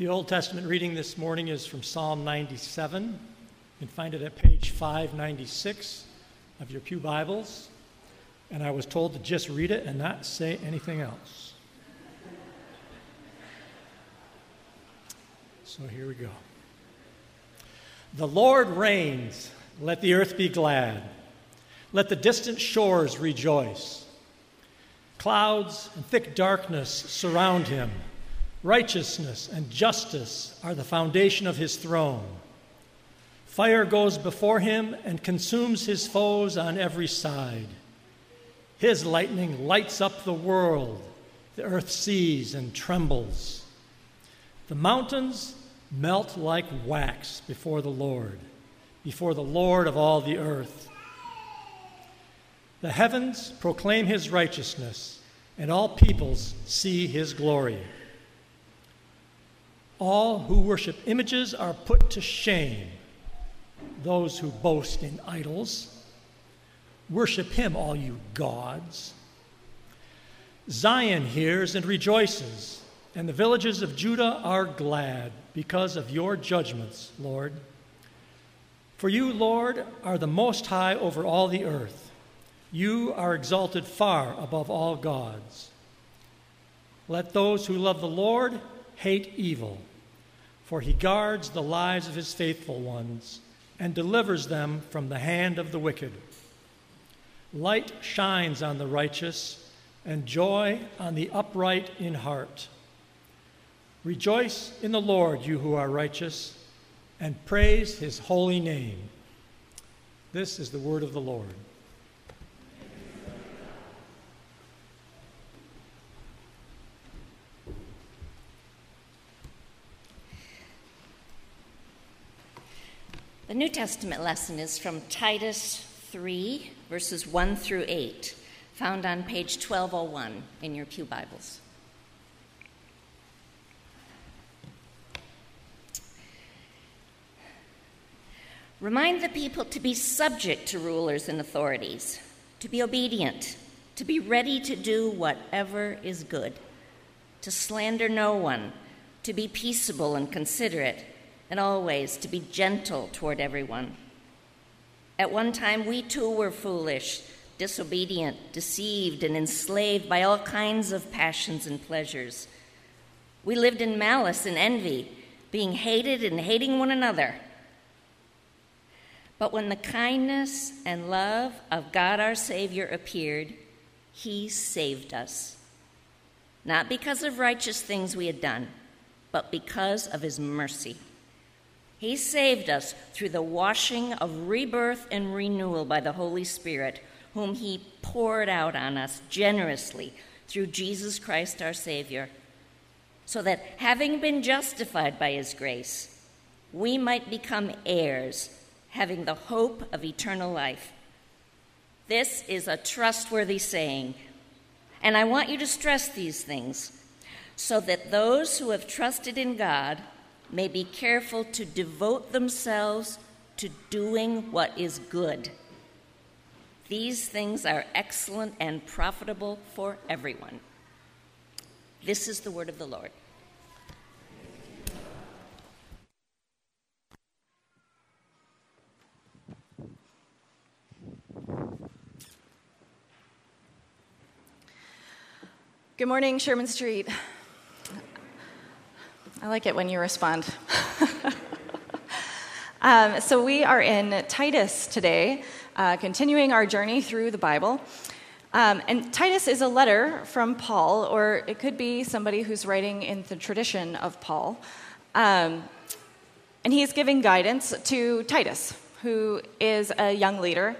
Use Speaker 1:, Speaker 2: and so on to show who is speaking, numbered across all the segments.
Speaker 1: The Old Testament reading this morning is from Psalm 97. You can find it at page 596 of your Pew Bibles. And I was told to just read it and not say anything else. So here we go. The Lord reigns. Let the earth be glad. Let the distant shores rejoice. Clouds and thick darkness surround him. Righteousness and justice are the foundation of his throne. Fire goes before him and consumes his foes on every side. His lightning lights up the world. The earth sees and trembles. The mountains melt like wax before the Lord, before the Lord of all the earth. The heavens proclaim his righteousness, and all peoples see his glory. All who worship images are put to shame. Those who boast in idols. Worship him, all you gods. Zion hears and rejoices, and the villages of Judah are glad because of your judgments, Lord. For you, Lord, are the most high over all the earth. You are exalted far above all gods. Let those who love the Lord hate evil for he guards the lives of his faithful ones and delivers them from the hand of the wicked. Light shines on the righteous, and joy on the upright in heart. Rejoice in the Lord, you who are righteous, and praise his holy name. This is the word of the Lord.
Speaker 2: The New Testament lesson is from Titus 3, verses 1 through 8, found on page 1201 in your Pew Bibles. Remind the people to be subject to rulers and authorities, to be obedient, to be ready to do whatever is good, to slander no one, to be peaceable and considerate and always to be gentle toward everyone. At one time, we too were foolish, disobedient, deceived, and enslaved by all kinds of passions and pleasures. We lived in malice and envy, being hated and hating one another. But when the kindness and love of God our Savior appeared, He saved us. Not because of righteous things we had done, but because of His mercy. He saved us through the washing of rebirth and renewal by the Holy Spirit, whom He poured out on us generously through Jesus Christ our Savior, so that having been justified by His grace, we might become heirs, having the hope of eternal life. This is a trustworthy saying, and I want you to stress these things so that those who have trusted in God may be careful to devote themselves to doing what is good. These things are excellent and profitable for everyone. This is the word of the Lord.
Speaker 3: Good morning, Sherman Street. I like it when you respond. um, so, we are in Titus today, uh, continuing our journey through the Bible. Um, and Titus is a letter from Paul, or it could be somebody who's writing in the tradition of Paul. Um, and he's giving guidance to Titus, who is a young leader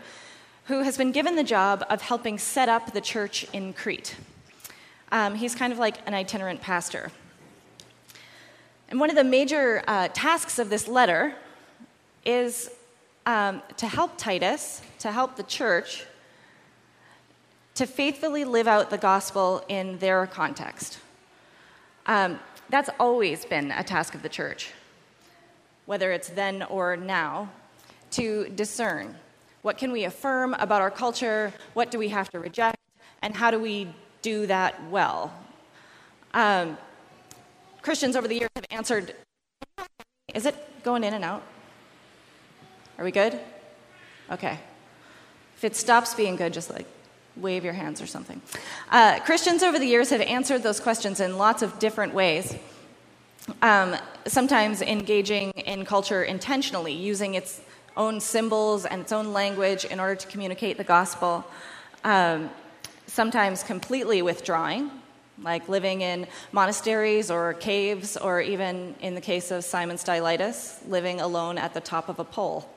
Speaker 3: who has been given the job of helping set up the church in Crete. Um, he's kind of like an itinerant pastor. And one of the major uh, tasks of this letter is um, to help Titus, to help the church, to faithfully live out the gospel in their context. Um, that's always been a task of the church, whether it's then or now, to discern what can we affirm about our culture, what do we have to reject, and how do we do that well. Um, Christians over the years have answered. Is it going in and out? Are we good? Okay. If it stops being good, just like wave your hands or something. Uh, Christians over the years have answered those questions in lots of different ways. Um, sometimes engaging in culture intentionally, using its own symbols and its own language in order to communicate the gospel. Um, sometimes completely withdrawing, like living in monasteries or caves, or even in the case of Simon Stylites, living alone at the top of a pole.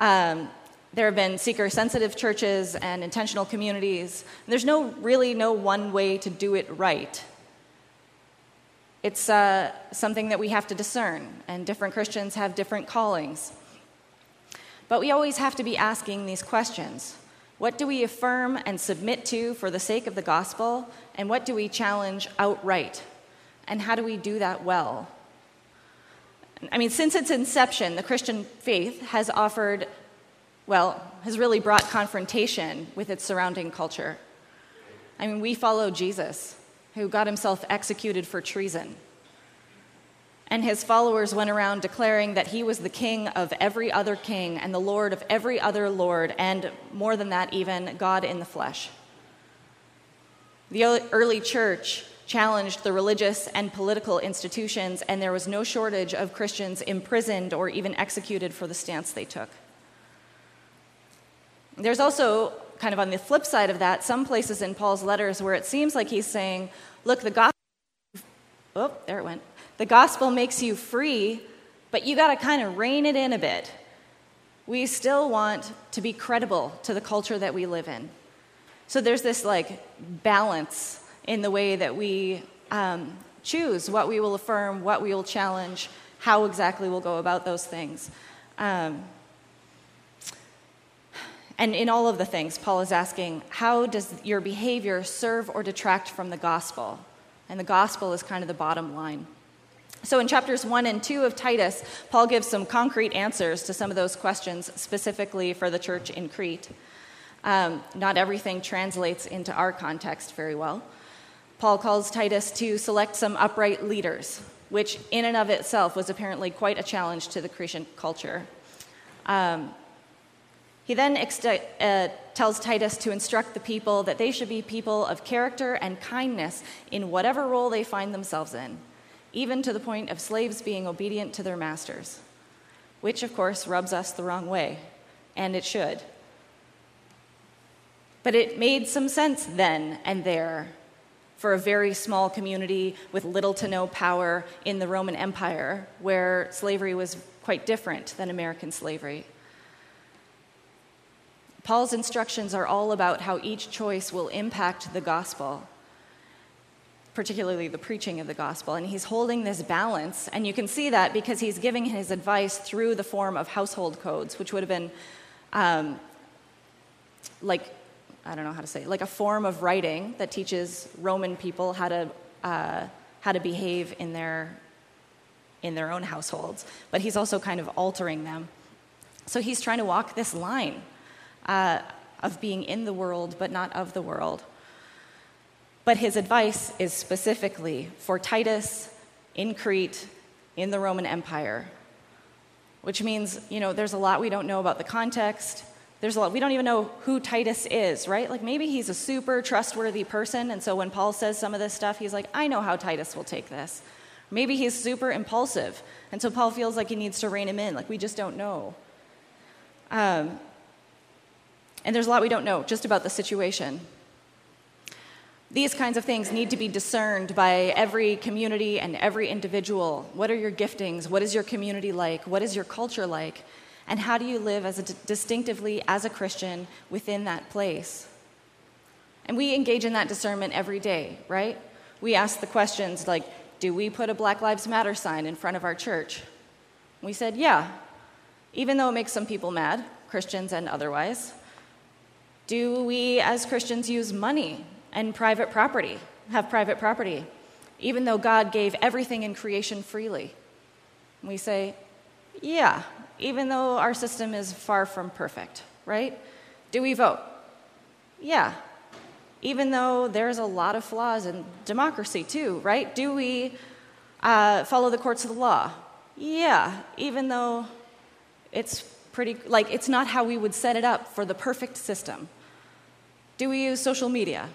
Speaker 3: Um, there have been seeker sensitive churches and intentional communities. There's no really no one way to do it right. It's uh, something that we have to discern, and different Christians have different callings. But we always have to be asking these questions What do we affirm and submit to for the sake of the gospel, and what do we challenge outright? And how do we do that well? I mean, since its inception, the Christian faith has offered, well, has really brought confrontation with its surrounding culture. I mean, we follow Jesus, who got himself executed for treason. And his followers went around declaring that he was the king of every other king and the lord of every other lord, and more than that, even God in the flesh. The early church challenged the religious and political institutions, and there was no shortage of Christians imprisoned or even executed for the stance they took. There's also, kind of on the flip side of that, some places in Paul's letters where it seems like he's saying, look, the gospel, oh, there it went. The gospel makes you free, but you got to kind of rein it in a bit. We still want to be credible to the culture that we live in. So there's this like balance in the way that we um, choose what we will affirm, what we will challenge, how exactly we'll go about those things. Um, and in all of the things, Paul is asking, how does your behavior serve or detract from the gospel? And the gospel is kind of the bottom line. So, in chapters 1 and 2 of Titus, Paul gives some concrete answers to some of those questions, specifically for the church in Crete. Um, not everything translates into our context very well. Paul calls Titus to select some upright leaders, which in and of itself was apparently quite a challenge to the Cretan culture. Um, he then uh, tells Titus to instruct the people that they should be people of character and kindness in whatever role they find themselves in, even to the point of slaves being obedient to their masters, which, of course, rubs us the wrong way, and it should. But it made some sense then and there for a very small community with little to no power in the Roman Empire, where slavery was quite different than American slavery. Paul's instructions are all about how each choice will impact the gospel, particularly the preaching of the gospel. And he's holding this balance, and you can see that because he's giving his advice through the form of household codes, which would have been um, like I don't know how to say, it, like a form of writing that teaches Roman people how to uh, how to behave in their in their own households. But he's also kind of altering them. So he's trying to walk this line uh, of being in the world but not of the world. But his advice is specifically for Titus in Crete in the Roman Empire, which means, you know, there's a lot we don't know about the context there's a lot, we don't even know who Titus is, right? Like maybe he's a super trustworthy person, and so when Paul says some of this stuff, he's like, I know how Titus will take this. Maybe he's super impulsive, and so Paul feels like he needs to rein him in. Like we just don't know. Um, and there's a lot we don't know just about the situation. These kinds of things need to be discerned by every community and every individual. What are your giftings? What is your community like? What is your culture like? And how do you live as a distinctively as a Christian within that place? And we engage in that discernment every day, right? We ask the questions like, do we put a Black Lives Matter sign in front of our church? We said, yeah, even though it makes some people mad, Christians and otherwise. Do we, as Christians, use money and private property, have private property, even though God gave everything in creation freely? We say, yeah, even though our system is far from perfect, right? Do we vote? Yeah. Even though there's a lot of flaws in democracy, too, right? Do we Uh, follow the courts of the law. Yeah, even though it's pretty, like, it's not how we would set it up for the perfect system. Do we use social media?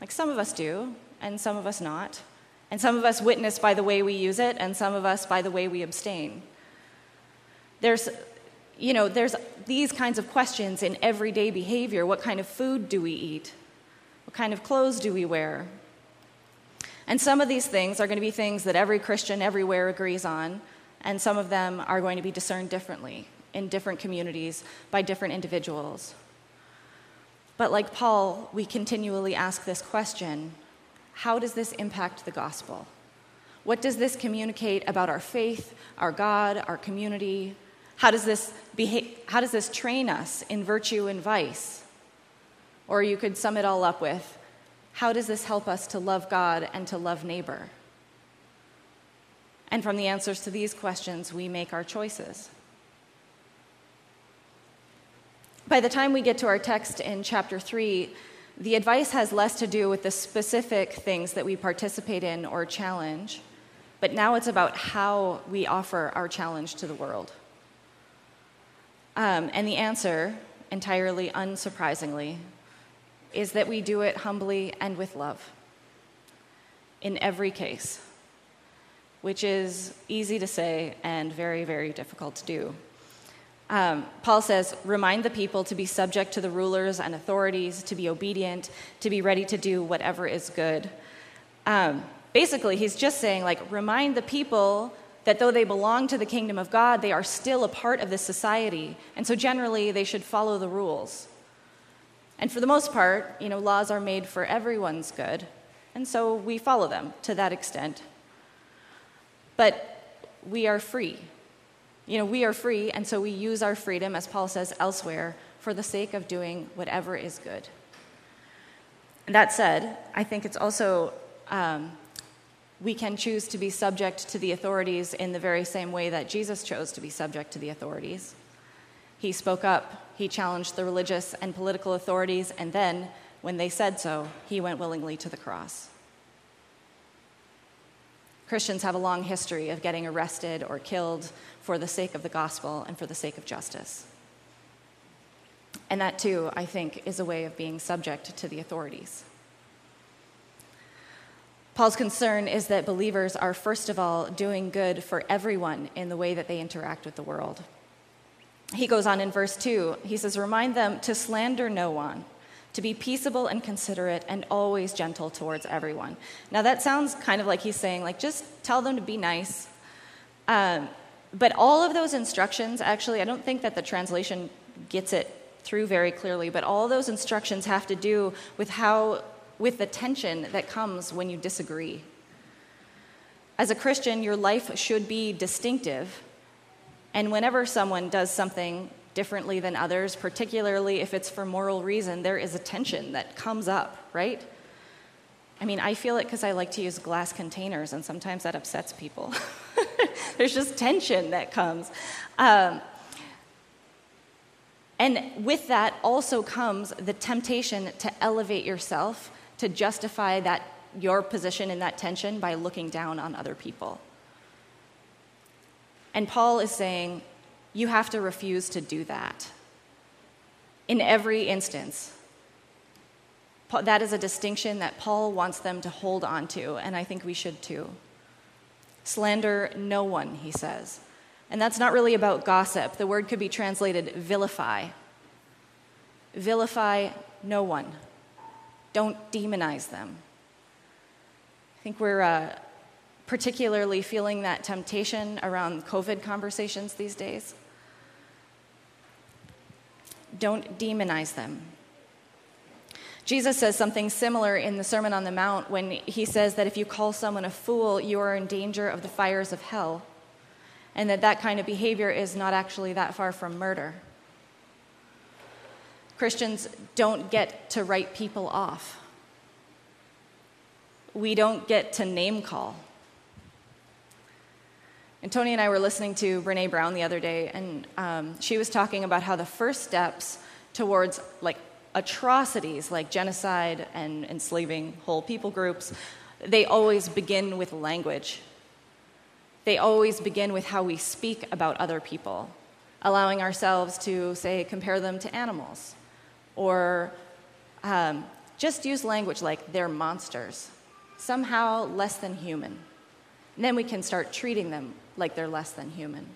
Speaker 3: Like, some of us do, and some of us not. And some of us witness by the way we use it, and some of us by the way we abstain. There's, you know, there's these kinds of questions in everyday behavior. What kind of food do we eat? What kind of clothes do we wear? And some of these things are going to be things that every Christian everywhere agrees on, and some of them are going to be discerned differently in different communities by different individuals. But like Paul, we continually ask this question how does this impact the gospel? What does this communicate about our faith, our God, our community? How does this, how does this train us in virtue and vice? Or you could sum it all up with how does this help us to love God and to love neighbor? And from the answers to these questions, we make our choices. By the time we get to our text in chapter 3, the advice has less to do with the specific things that we participate in or challenge, but now it's about how we offer our challenge to the world. Um, and the answer, entirely unsurprisingly, is that we do it humbly and with love in every case, which is easy to say and very, very difficult to do. Um, Paul says, remind the people to be subject to the rulers and authorities, to be obedient, to be ready to do whatever is good. Um, basically, he's just saying, like, remind the people that though they belong to the kingdom of God, they are still a part of this society. And so generally, they should follow the rules. And for the most part, you know, laws are made for everyone's good, and so we follow them to that extent. But we are free. You know, we are free, and so we use our freedom, as Paul says elsewhere, for the sake of doing whatever is good. And that said, I think it's also, um, we can choose to be subject to the authorities in the very same way that Jesus chose to be subject to the authorities. He spoke up, he challenged the religious and political authorities, and then, when they said so, he went willingly to the cross. Christians have a long history of getting arrested or killed for the sake of the gospel and for the sake of justice. And that, too, I think, is a way of being subject to the authorities. Paul's concern is that believers are, first of all, doing good for everyone in the way that they interact with the world he goes on in verse 2. He says, Remind them to slander no one, to be peaceable and considerate, and always gentle towards everyone. Now, that sounds kind of like he's saying, like, just tell them to be nice. Um, but all of those instructions, actually, I don't think that the translation gets it through very clearly, but all those instructions have to do with how, with the tension that comes when you disagree. As a Christian, your life should be distinctive and whenever someone does something differently than others, particularly if it's for moral reason, there is a tension that comes up, right? I mean, I feel it because I like to use glass containers, and sometimes that upsets people. There's just tension that comes. Um, and with that also comes the temptation to elevate yourself, to justify that your position in that tension by looking down on other people. And Paul is saying, you have to refuse to do that. In every instance. That is a distinction that Paul wants them to hold on to, and I think we should too. Slander no one, he says. And that's not really about gossip. The word could be translated vilify. Vilify no one. Don't demonize them. I think we're uh, particularly feeling that temptation around COVID conversations these days. Don't demonize them. Jesus says something similar in the Sermon on the Mount when he says that if you call someone a fool, you are in danger of the fires of hell, and that that kind of behavior is not actually that far from murder. Christians don't get to write people off. We don't get to name call. And Tony and I were listening to Brene Brown the other day, and um, she was talking about how the first steps towards like atrocities like genocide and enslaving whole people groups, they always begin with language. They always begin with how we speak about other people, allowing ourselves to, say, compare them to animals, or um, just use language like they're monsters, somehow less than human. And then we can start treating them like they're less than human.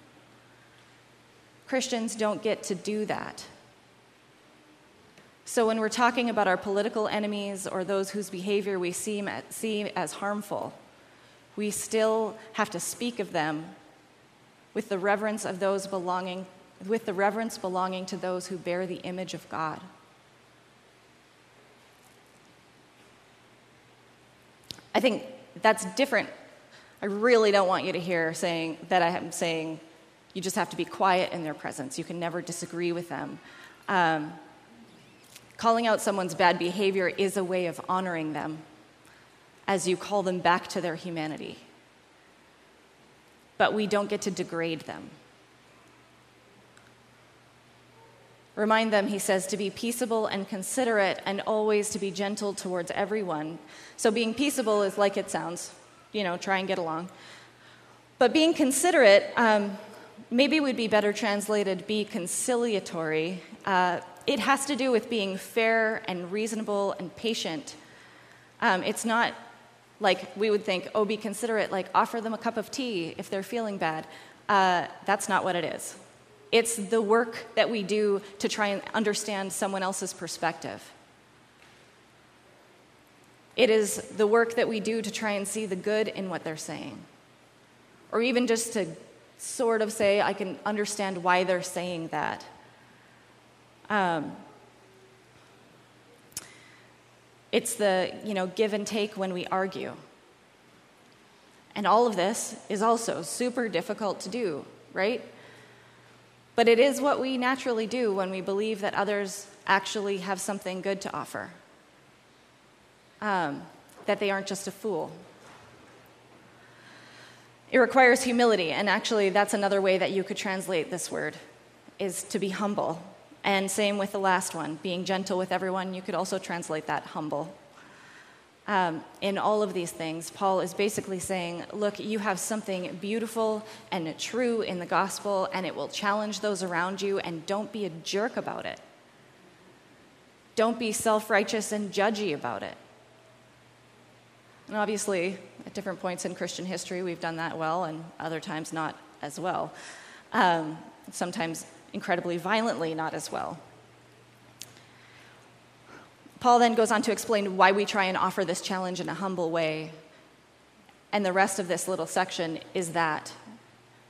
Speaker 3: Christians don't get to do that. So, when we're talking about our political enemies or those whose behavior we see, see as harmful, we still have to speak of them with the reverence of those belonging, with the reverence belonging to those who bear the image of God. I think that's different. I really don't want you to hear saying that I am saying you just have to be quiet in their presence. You can never disagree with them. Um, Calling out someone's bad behavior is a way of honoring them as you call them back to their humanity. But we don't get to degrade them. Remind them, he says, to be peaceable and considerate and always to be gentle towards everyone. So being peaceable is like it sounds, you know, try and get along. But being considerate, um, maybe would be better translated be conciliatory. Uh, it has to do with being fair and reasonable and patient. Um, it's not like we would think, oh, be considerate, like offer them a cup of tea if they're feeling bad. Uh, that's not what it is. It's the work that we do to try and understand someone else's perspective. It is the work that we do to try and see the good in what they're saying. Or even just to sort of say, I can understand why they're saying that. Um, it's the you know give and take when we argue. And all of this is also super difficult to do, right? But it is what we naturally do when we believe that others actually have something good to offer, um, that they aren't just a fool. It requires humility, and actually, that's another way that you could translate this word, is to be humble. And same with the last one, being gentle with everyone. You could also translate that humble. Um, in all of these things, Paul is basically saying, Look, you have something beautiful and true in the gospel, and it will challenge those around you, and don't be a jerk about it. Don't be self righteous and judgy about it. And obviously, at different points in Christian history, we've done that well, and other times not as well. Um, sometimes incredibly violently not as well. Paul then goes on to explain why we try and offer this challenge in a humble way. And the rest of this little section is that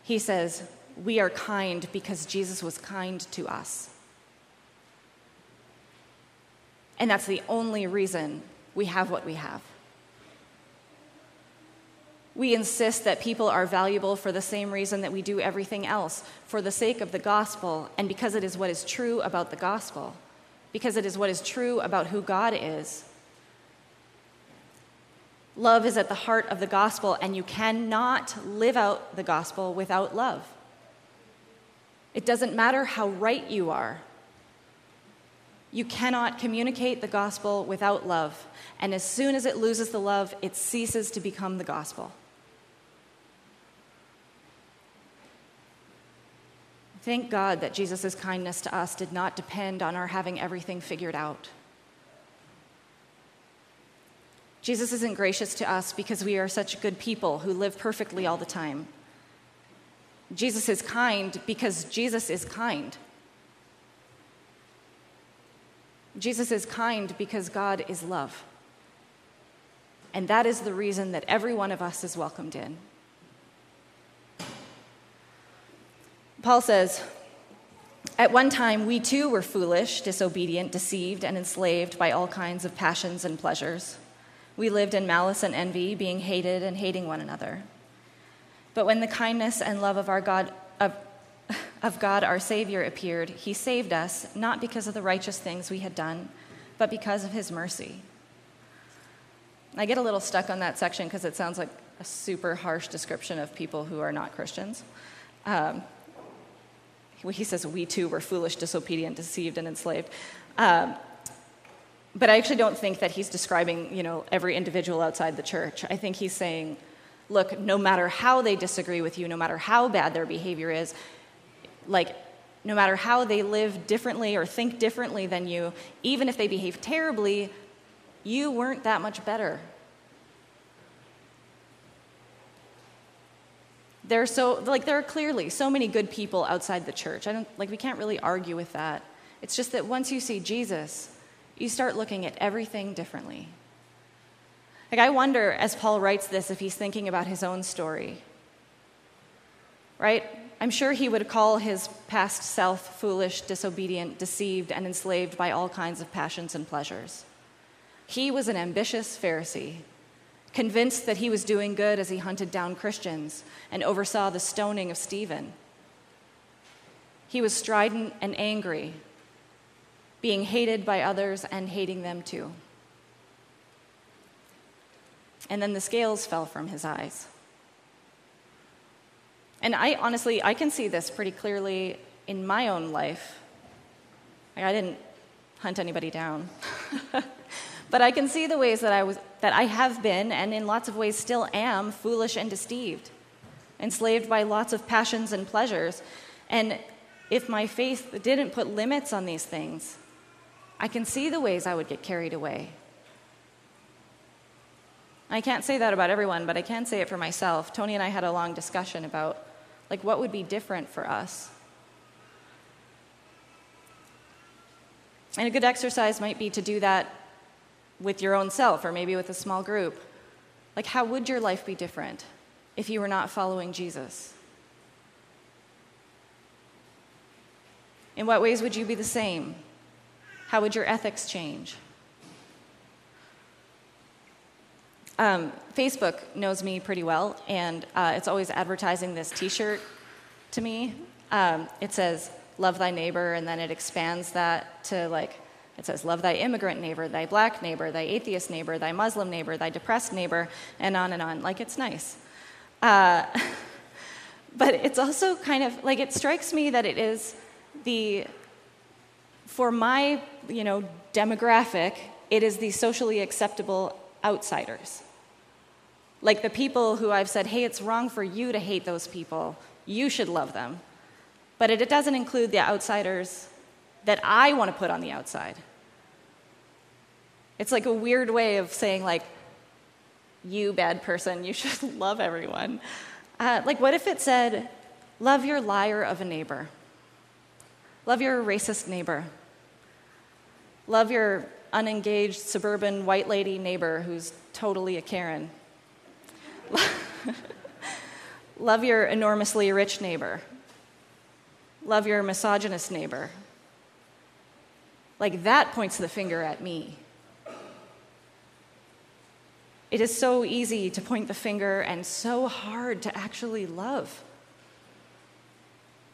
Speaker 3: he says, We are kind because Jesus was kind to us. And that's the only reason we have what we have. We insist that people are valuable for the same reason that we do everything else, for the sake of the gospel, and because it is what is true about the gospel, because it is what is true about who God is. Love is at the heart of the gospel, and you cannot live out the gospel without love. It doesn't matter how right you are. You cannot communicate the gospel without love. And as soon as it loses the love, it ceases to become the gospel. Thank God that Jesus' kindness to us did not depend on our having everything figured out. Jesus isn't gracious to us because we are such good people who live perfectly all the time. Jesus is kind because Jesus is kind. Jesus is kind because God is love. And that is the reason that every one of us is welcomed in. Paul says, At one time, we too were foolish, disobedient, deceived, and enslaved by all kinds of passions and pleasures. We lived in malice and envy, being hated and hating one another. But when the kindness and love of our God, of, of God our Savior appeared, he saved us, not because of the righteous things we had done, but because of his mercy. I get a little stuck on that section because it sounds like a super harsh description of people who are not Christians. Um, he says, We too were foolish, disobedient, deceived, and enslaved. Um, but I actually don't think that he's describing, you know, every individual outside the church. I think he's saying, look, no matter how they disagree with you, no matter how bad their behavior is, like, no matter how they live differently or think differently than you, even if they behave terribly, you weren't that much better. There are so like there are clearly so many good people outside the church. I don't like we can't really argue with that. It's just that once you see Jesus, you start looking at everything differently. Like, I wonder, as Paul writes this, if he's thinking about his own story. Right? I'm sure he would call his past self foolish, disobedient, deceived, and enslaved by all kinds of passions and pleasures. He was an ambitious Pharisee, convinced that he was doing good as he hunted down Christians and oversaw the stoning of Stephen. He was strident and angry, being hated by others and hating them too. And then the scales fell from his eyes. And I honestly, I can see this pretty clearly in my own life. Like I didn't hunt anybody down. but I can see the ways that I was that I have been and in lots of ways still am foolish and deceived, enslaved by lots of passions and pleasures. And if my faith didn't put limits on these things, I can see the ways I would get carried away. I can't say that about everyone, but I can say it for myself. Tony and I had a long discussion about like what would be different for us. And a good exercise might be to do that with your own self or maybe with a small group. Like how would your life be different if you were not following Jesus? In what ways would you be the same? How would your ethics change? Um, Facebook knows me pretty well, and uh, it's always advertising this t shirt to me. Um, it says, Love thy neighbor, and then it expands that to like, it says, Love thy immigrant neighbor, thy black neighbor, thy atheist neighbor, thy Muslim neighbor, thy depressed neighbor, and on and on. Like, it's nice. Uh, but it's also kind of like, it strikes me that it is the for my you know, demographic, it is the socially acceptable outsiders. Like the people who I've said, hey, it's wrong for you to hate those people, you should love them. But it, it doesn't include the outsiders that I want to put on the outside. It's like a weird way of saying, like, you bad person, you should love everyone. Uh, like, what if it said, love your liar of a neighbor? Love your racist neighbor. Love your unengaged suburban white lady neighbor who's totally a Karen. Love your enormously rich neighbor. Love your misogynist neighbor. Like that points the finger at me. It is so easy to point the finger and so hard to actually love.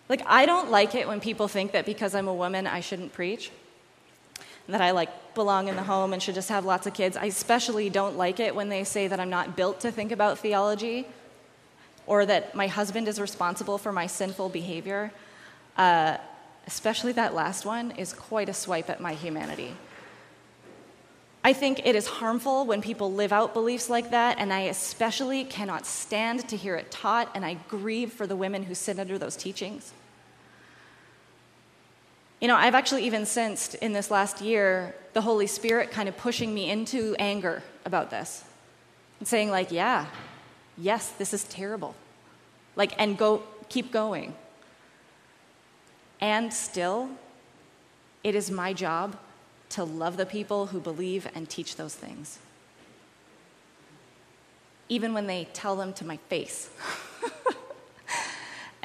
Speaker 3: Like, I don't like it when people think that because I'm a woman, I shouldn't preach that I like belong in the home and should just have lots of kids. I especially don't like it when they say that I'm not built to think about theology or that my husband is responsible for my sinful behavior. Uh, especially that last one is quite a swipe at my humanity. I think it is harmful when people live out beliefs like that, and I especially cannot stand to hear it taught, and I grieve for the women who sit under those teachings. You know, I've actually even sensed in this last year the Holy Spirit kind of pushing me into anger about this and saying, like, yeah, yes, this is terrible. Like, and go, keep going. And still, it is my job to love the people who believe and teach those things, even when they tell them to my face.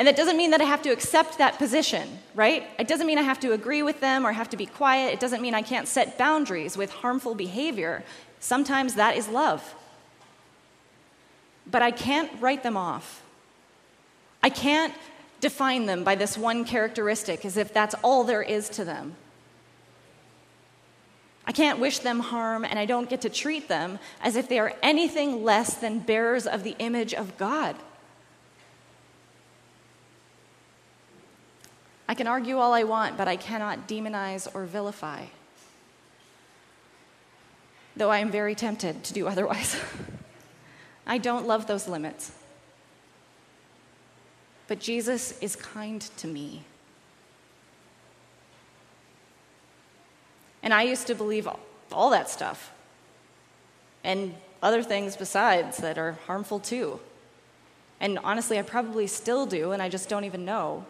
Speaker 3: And that doesn't mean that I have to accept that position, right? It doesn't mean I have to agree with them or have to be quiet. It doesn't mean I can't set boundaries with harmful behavior. Sometimes that is love. But I can't write them off. I can't define them by this one characteristic as if that's all there is to them. I can't wish them harm, and I don't get to treat them as if they are anything less than bearers of the image of God. I can argue all I want, but I cannot demonize or vilify. though I am very tempted to do otherwise. I don't love those limits. But Jesus is kind to me. And I used to believe all that stuff and other things besides that are harmful too. And honestly, I probably still do, and I just don't even know.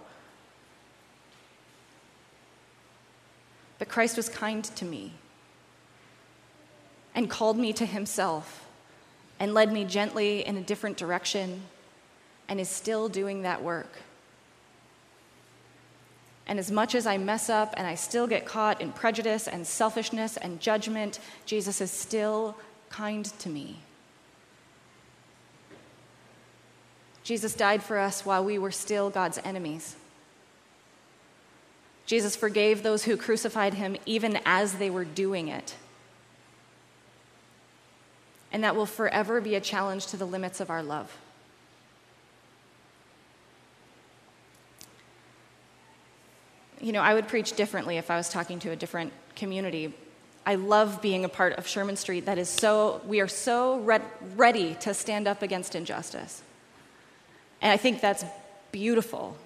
Speaker 3: But Christ was kind to me and called me to himself and led me gently in a different direction and is still doing that work. And as much as I mess up and I still get caught in prejudice and selfishness and judgment, Jesus is still kind to me. Jesus died for us while we were still God's enemies. Jesus forgave those who crucified him even as they were doing it. And that will forever be a challenge to the limits of our love. You know, I would preach differently if I was talking to a different community. I love being a part of Sherman Street that is so, we are so re- ready to stand up against injustice. And I think that's beautiful.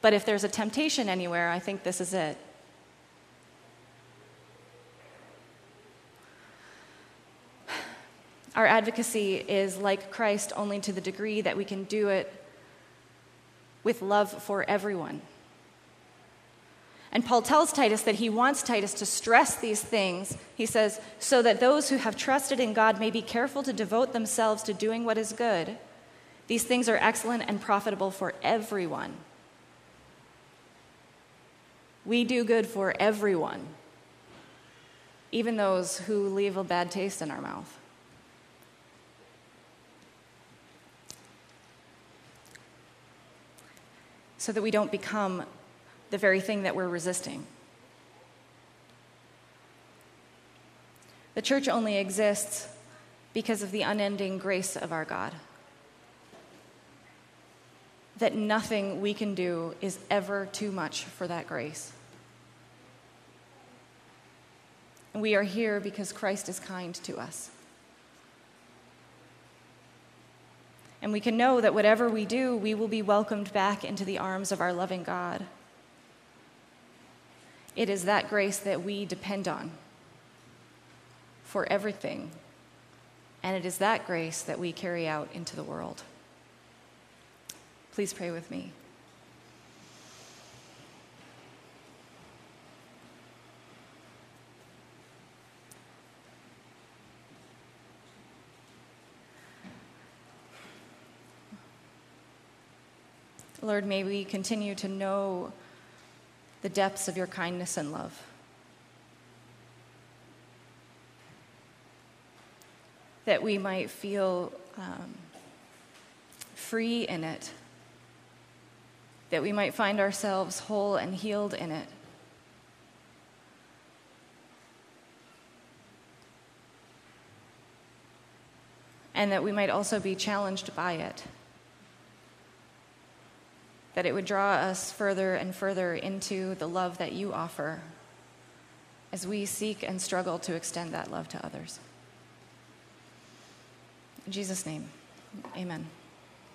Speaker 3: But if there's a temptation anywhere, I think this is it. Our advocacy is like Christ only to the degree that we can do it with love for everyone. And Paul tells Titus that he wants Titus to stress these things. He says, so that those who have trusted in God may be careful to devote themselves to doing what is good. These things are excellent and profitable for everyone. We do good for everyone, even those who leave a bad taste in our mouth. So that we don't become the very thing that we're resisting. The church only exists because of the unending grace of our God. That nothing we can do is ever too much for that grace. And we are here because Christ is kind to us. And we can know that whatever we do, we will be welcomed back into the arms of our loving God. It is that grace that we depend on for everything. And it is that grace that we carry out into the world. Please pray with me. Lord, may we continue to know the depths of your kindness and love. That we might feel um, free in it, that we might find ourselves whole and healed in it. And that we might also be challenged by it that it would draw us further and further into the love that you offer as we seek and struggle to extend that love to others. In Jesus' name, amen.